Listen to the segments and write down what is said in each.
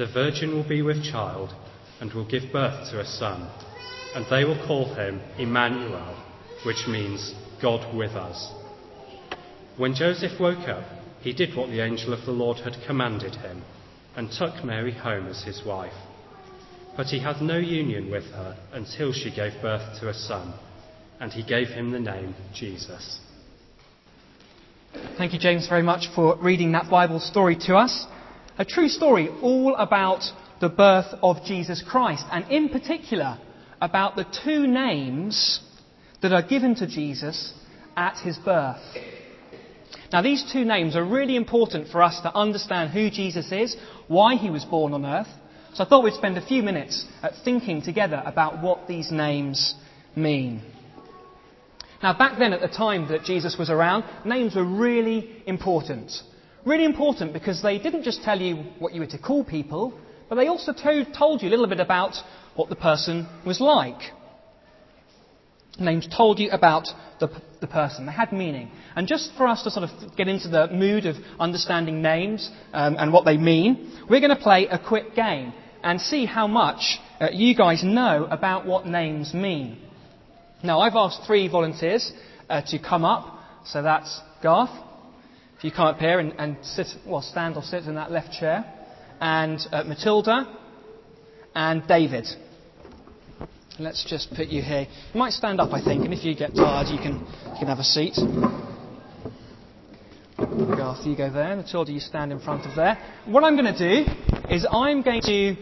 The virgin will be with child and will give birth to a son and they will call him Emmanuel, which means God with us. When Joseph woke up, he did what the angel of the Lord had commanded him and took Mary home as his wife. But he had no union with her until she gave birth to a son, and he gave him the name Jesus. Thank you, James, very much for reading that Bible story to us. A true story all about the birth of Jesus Christ, and in particular, about the two names that are given to Jesus at his birth. Now, these two names are really important for us to understand who Jesus is, why he was born on earth. So I thought we'd spend a few minutes at thinking together about what these names mean. Now, back then, at the time that Jesus was around, names were really important. Really important because they didn't just tell you what you were to call people, but they also told you a little bit about what the person was like. Names told you about the, the person. They had meaning. And just for us to sort of get into the mood of understanding names um, and what they mean, we're going to play a quick game and see how much uh, you guys know about what names mean. Now, I've asked three volunteers uh, to come up. So that's Garth. If you come up here and, and sit, well, stand or sit in that left chair. And uh, Matilda and David. Let's just put you here. You might stand up, I think, and if you get tired, you can, you can have a seat. Garth, you go there. Matilda, you stand in front of there. What I'm going to do is I'm going to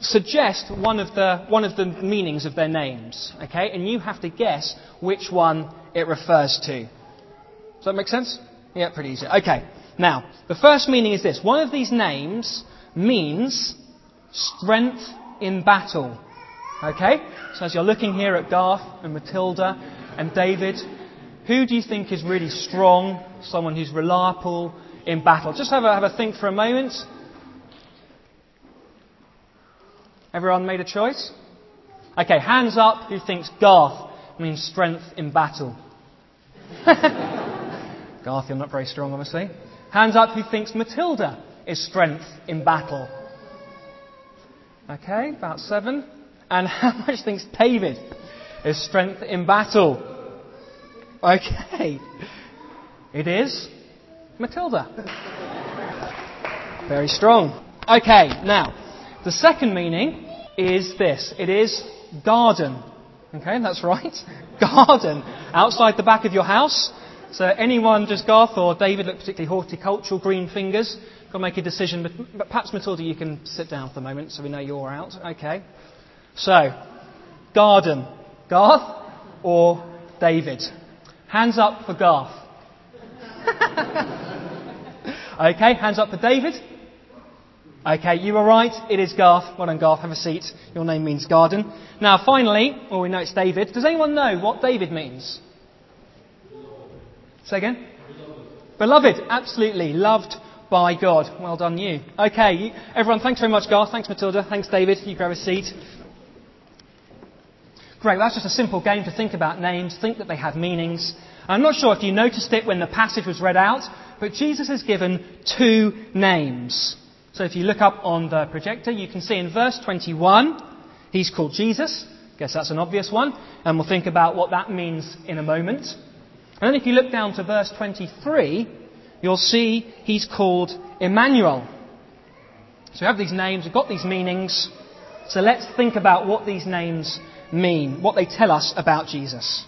suggest one of the, one of the meanings of their names, okay? And you have to guess which one it refers to. Does that make sense? Yeah, pretty easy. Okay. Now, the first meaning is this. One of these names means strength in battle. Okay? So as you're looking here at Garth and Matilda and David, who do you think is really strong, someone who's reliable in battle? Just have a, have a think for a moment. Everyone made a choice? Okay, hands up who thinks Garth means strength in battle. Garth, you're not very strong, obviously. Hands up who thinks Matilda is strength in battle. Okay, about seven. And how much thinks David is strength in battle? Okay. It is Matilda. Very strong. Okay, now, the second meaning is this. It is garden. Okay, that's right. Garden. Outside the back of your house. So anyone, just Garth or David, look particularly horticultural, green fingers. Got to make a decision, but, perhaps Matilda, you can sit down for the moment so we know you're out. Okay. So, garden. Garth or David? Hands up for Garth. okay, hands up for David. Okay, you were right. It is Garth. Well done, Garth. Have a seat. Your name means garden. Now, finally, well, we know it's David. Does anyone know what David means? Say again? Beloved. Beloved. Absolutely. Loved by God. Well done, you. Okay, everyone, thanks very much, Garth. Thanks, Matilda. Thanks, David. You grab a seat. Great, that's just a simple game to think about names, think that they have meanings. I'm not sure if you noticed it when the passage was read out, but Jesus has given two names. So if you look up on the projector, you can see in verse 21, he's called Jesus. Guess that's an obvious one. And we'll think about what that means in a moment. And then if you look down to verse 23, you'll see he's called Emmanuel. So we have these names, we've got these meanings. So let's think about what these names mean, what they tell us about Jesus.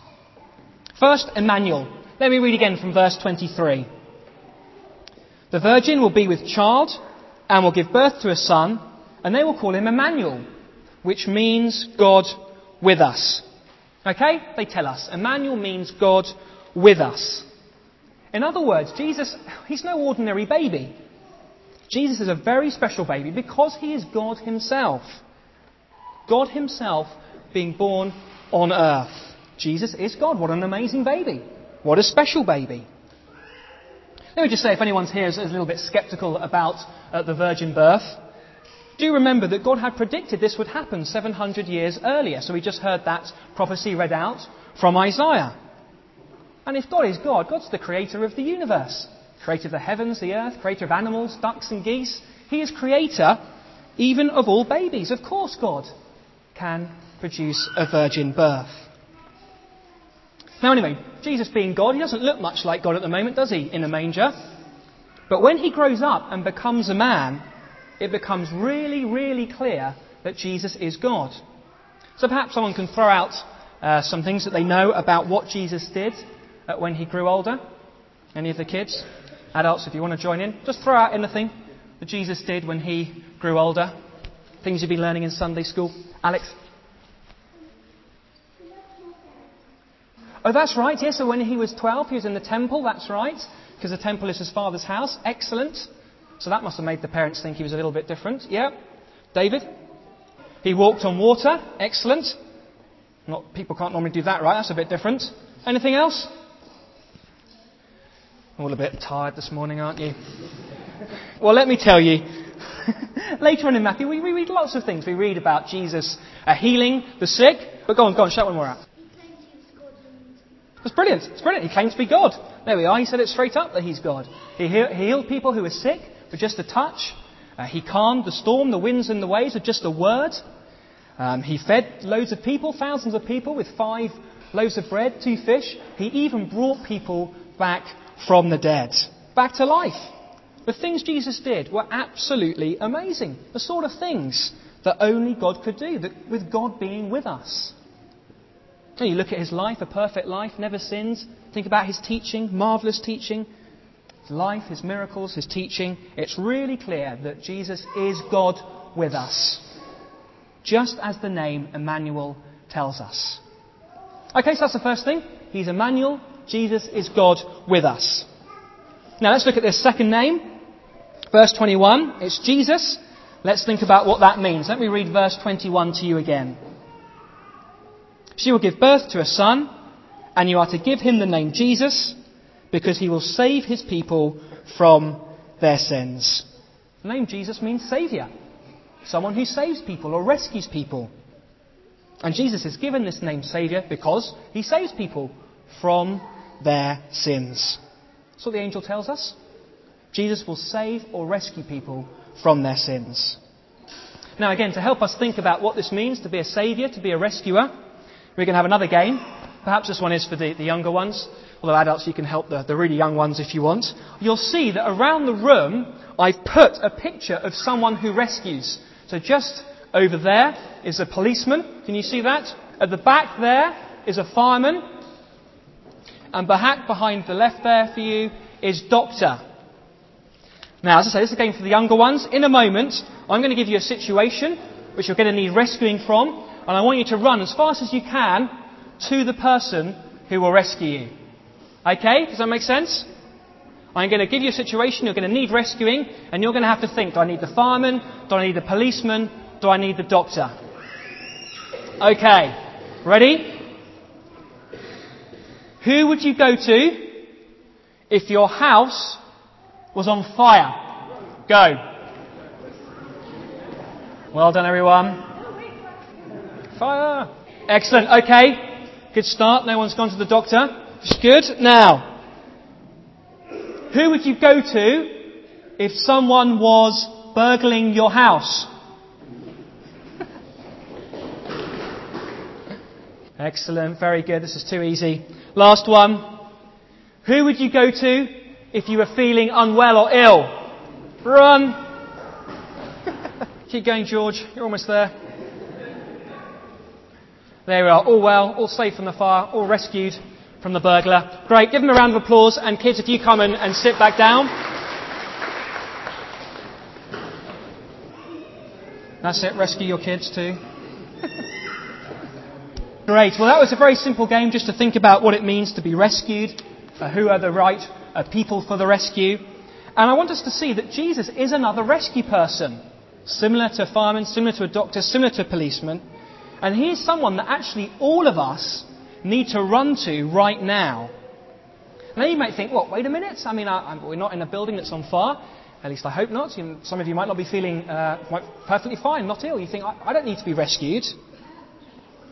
First, Emmanuel. Let me read again from verse 23. The virgin will be with child and will give birth to a son, and they will call him Emmanuel, which means God with us. Okay? They tell us. Emmanuel means God with us. In other words, Jesus, he's no ordinary baby. Jesus is a very special baby because he is God himself. God himself being born on earth. Jesus is God. What an amazing baby. What a special baby. Let me just say, if anyone's here is a little bit skeptical about uh, the virgin birth, do remember that God had predicted this would happen 700 years earlier. So we just heard that prophecy read out from Isaiah. And if God is God, God's the creator of the universe, creator of the heavens, the earth, creator of animals, ducks and geese. He is creator even of all babies. Of course, God can produce a virgin birth. Now, anyway, Jesus being God, he doesn't look much like God at the moment, does he, in a manger? But when he grows up and becomes a man, it becomes really, really clear that Jesus is God. So perhaps someone can throw out uh, some things that they know about what Jesus did Uh, when he grew older. Any of the kids? Adults, if you want to join in, just throw out anything that Jesus did when he grew older. Things you've been learning in Sunday school. Alex? Oh, that's right, yes. So when he was 12, he was in the temple, that's right. Because the temple is his father's house. Excellent. So that must have made the parents think he was a little bit different. Yeah. David? He walked on water. Excellent. Not, people can't normally do that, right? That's a bit different. Anything else? All a bit tired this morning, aren't you? Well, let me tell you. Later on in Matthew, we, we read lots of things. We read about Jesus uh, healing the sick. But go on, go on, shout one more out. That's brilliant. It's brilliant. He claims to be God. There we are. He said it straight up that he's God. He, healed people who were sick with just a touch. Uh, he calmed the storm, the winds, and the waves with just a word. Um, he fed loads of people, thousands of people, with five loaves of bread, two fish. He even brought people back from the dead, back to life. The things Jesus did were absolutely amazing. The sort of things that only God could do, that, with God being with us. And you look at his life, a perfect life, never sins. Think about his teaching, marvelous teaching. His life, his miracles, his teaching. It's really clear that Jesus is God with us. Just as the name Emmanuel tells us. Okay, so that's the first thing. He's Emmanuel. Jesus is God with us. Now let's look at this second name. Verse 21. It's Jesus. Let's think about what that means. Let me read verse 21 to you again. She will give birth to a son, and you are to give him the name Jesus, because he will save his people from their sins. The name Jesus means Saviour, someone who saves people or rescues people. And Jesus is given this name Saviour because he saves people from their sins. That's what the angel tells us. Jesus will save or rescue people from their sins. Now, again, to help us think about what this means to be a Saviour, to be a rescuer, we're going to have another game. Perhaps this one is for the, the younger ones. Although adults, you can help the, the really young ones if you want. You'll see that around the room, I've put a picture of someone who rescues. So just over there is a policeman. Can you see that? At the back there is a fireman. And back behind the left there for you is doctor. Now, as I say, this is a game for the younger ones. In a moment, I'm going to give you a situation which you're going to need rescuing from and I want you to run as fast as you can to the person who will rescue you. Okay? Does that make sense? I'm going to give you a situation, you're going to need rescuing, and you're going to have to think do I need the fireman? Do I need the policeman? Do I need the doctor? Okay. Ready? Who would you go to if your house was on fire? Go. Well done, everyone. Fire! Excellent. Okay. Good start. No one's gone to the doctor. It's good. Now, who would you go to if someone was burgling your house? Excellent. Very good. This is too easy. Last one. Who would you go to if you were feeling unwell or ill? Run. Keep going, George. You're almost there. There we are, all well, all safe from the fire, all rescued from the burglar. Great, give them a round of applause, and kids, if you come and, and sit back down. That's it, rescue your kids too. Great, well, that was a very simple game just to think about what it means to be rescued, uh, who are the right uh, people for the rescue. And I want us to see that Jesus is another rescue person, similar to a fireman, similar to a doctor, similar to a policeman. And he is someone that actually all of us need to run to right now. Now you might think, well, wait a minute. I mean, I, we're not in a building that's on fire. At least I hope not. You some of you might not be feeling uh, perfectly fine, not ill. You think, I, I don't need to be rescued.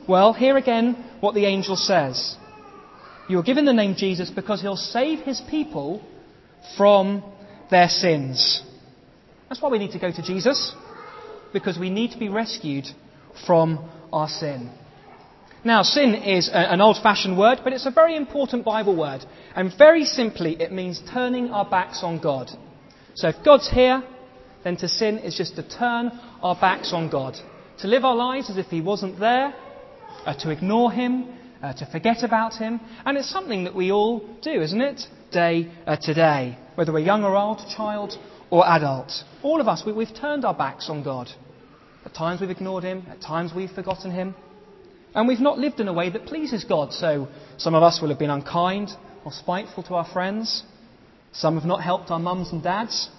Well, here again what the angel says. You are given the name Jesus because he'll save his people from their sins. That's why we need to go to Jesus, because we need to be rescued from our sin. Now, sin is a, an old fashioned word, but it's a very important Bible word. And very simply, it means turning our backs on God. So if God's here, then to sin is just to turn our backs on God. To live our lives as if He wasn't there, uh, to ignore Him, uh, to forget about Him. And it's something that we all do, isn't it? Day uh, to day. Whether we're young or old, child or adult. All of us, we, we've turned our backs on God. At times we've ignored Him, at times we've forgotten Him. And we've not lived in a way that pleases God. So some of us will have been unkind or spiteful to our friends. Some have not helped our mums and dads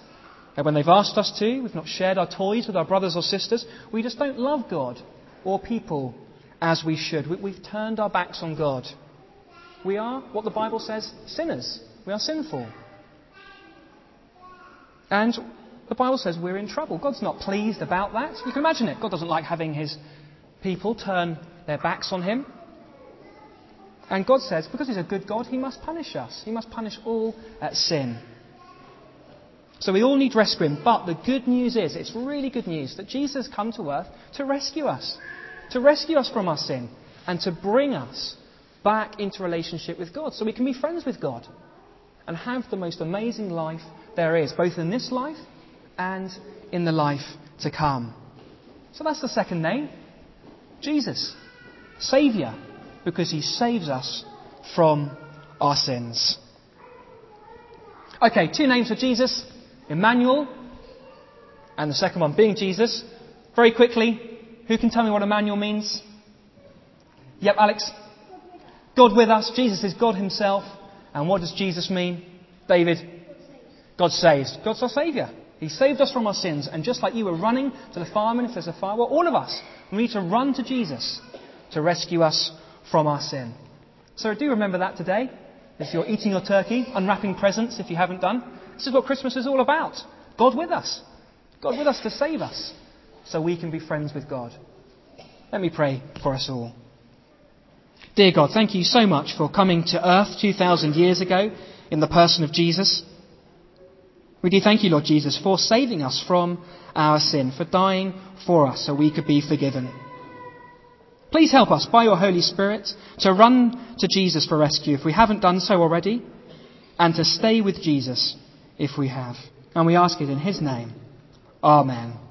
when they've asked us to. We've not shared our toys with our brothers or sisters. We just don't love God or people as we should. We've turned our backs on God. We are, what the Bible says, sinners. We are sinful. And the Bible says we're in trouble. God's not pleased about that. You can imagine it. God doesn't like having his people turn their backs on him. And God says, because he's a good God, he must punish us. He must punish all at sin. So we all need rescuing. But the good news is, it's really good news, that Jesus has come to earth to rescue us. To rescue us from our sin. And to bring us back into relationship with God. So we can be friends with God. And have the most amazing life there is, both in this life and in the life to come. So that's the second name Jesus. Saviour, because he saves us from our sins. Okay, two names for Jesus Emmanuel, and the second one being Jesus. Very quickly, who can tell me what Emmanuel means? Yep, Alex. God with us. Jesus is God Himself. And what does Jesus mean? David? God saves. God's our Saviour. He saved us from our sins. And just like you were running to the fireman if there's a fire, well, all of us, we need to run to Jesus to rescue us from our sin. So do remember that today. If you're eating your turkey, unwrapping presents if you haven't done. This is what Christmas is all about. God with us. God with us to save us so we can be friends with God. Let me pray for us all. Dear God, thank you so much for coming to earth 2,000 years ago in the person of Jesus. We do thank you, Lord Jesus, for saving us from our sin, for dying for us so we could be forgiven. Please help us by your Holy Spirit to run to Jesus for rescue if we haven't done so already, and to stay with Jesus if we have. And we ask it in his name. Amen.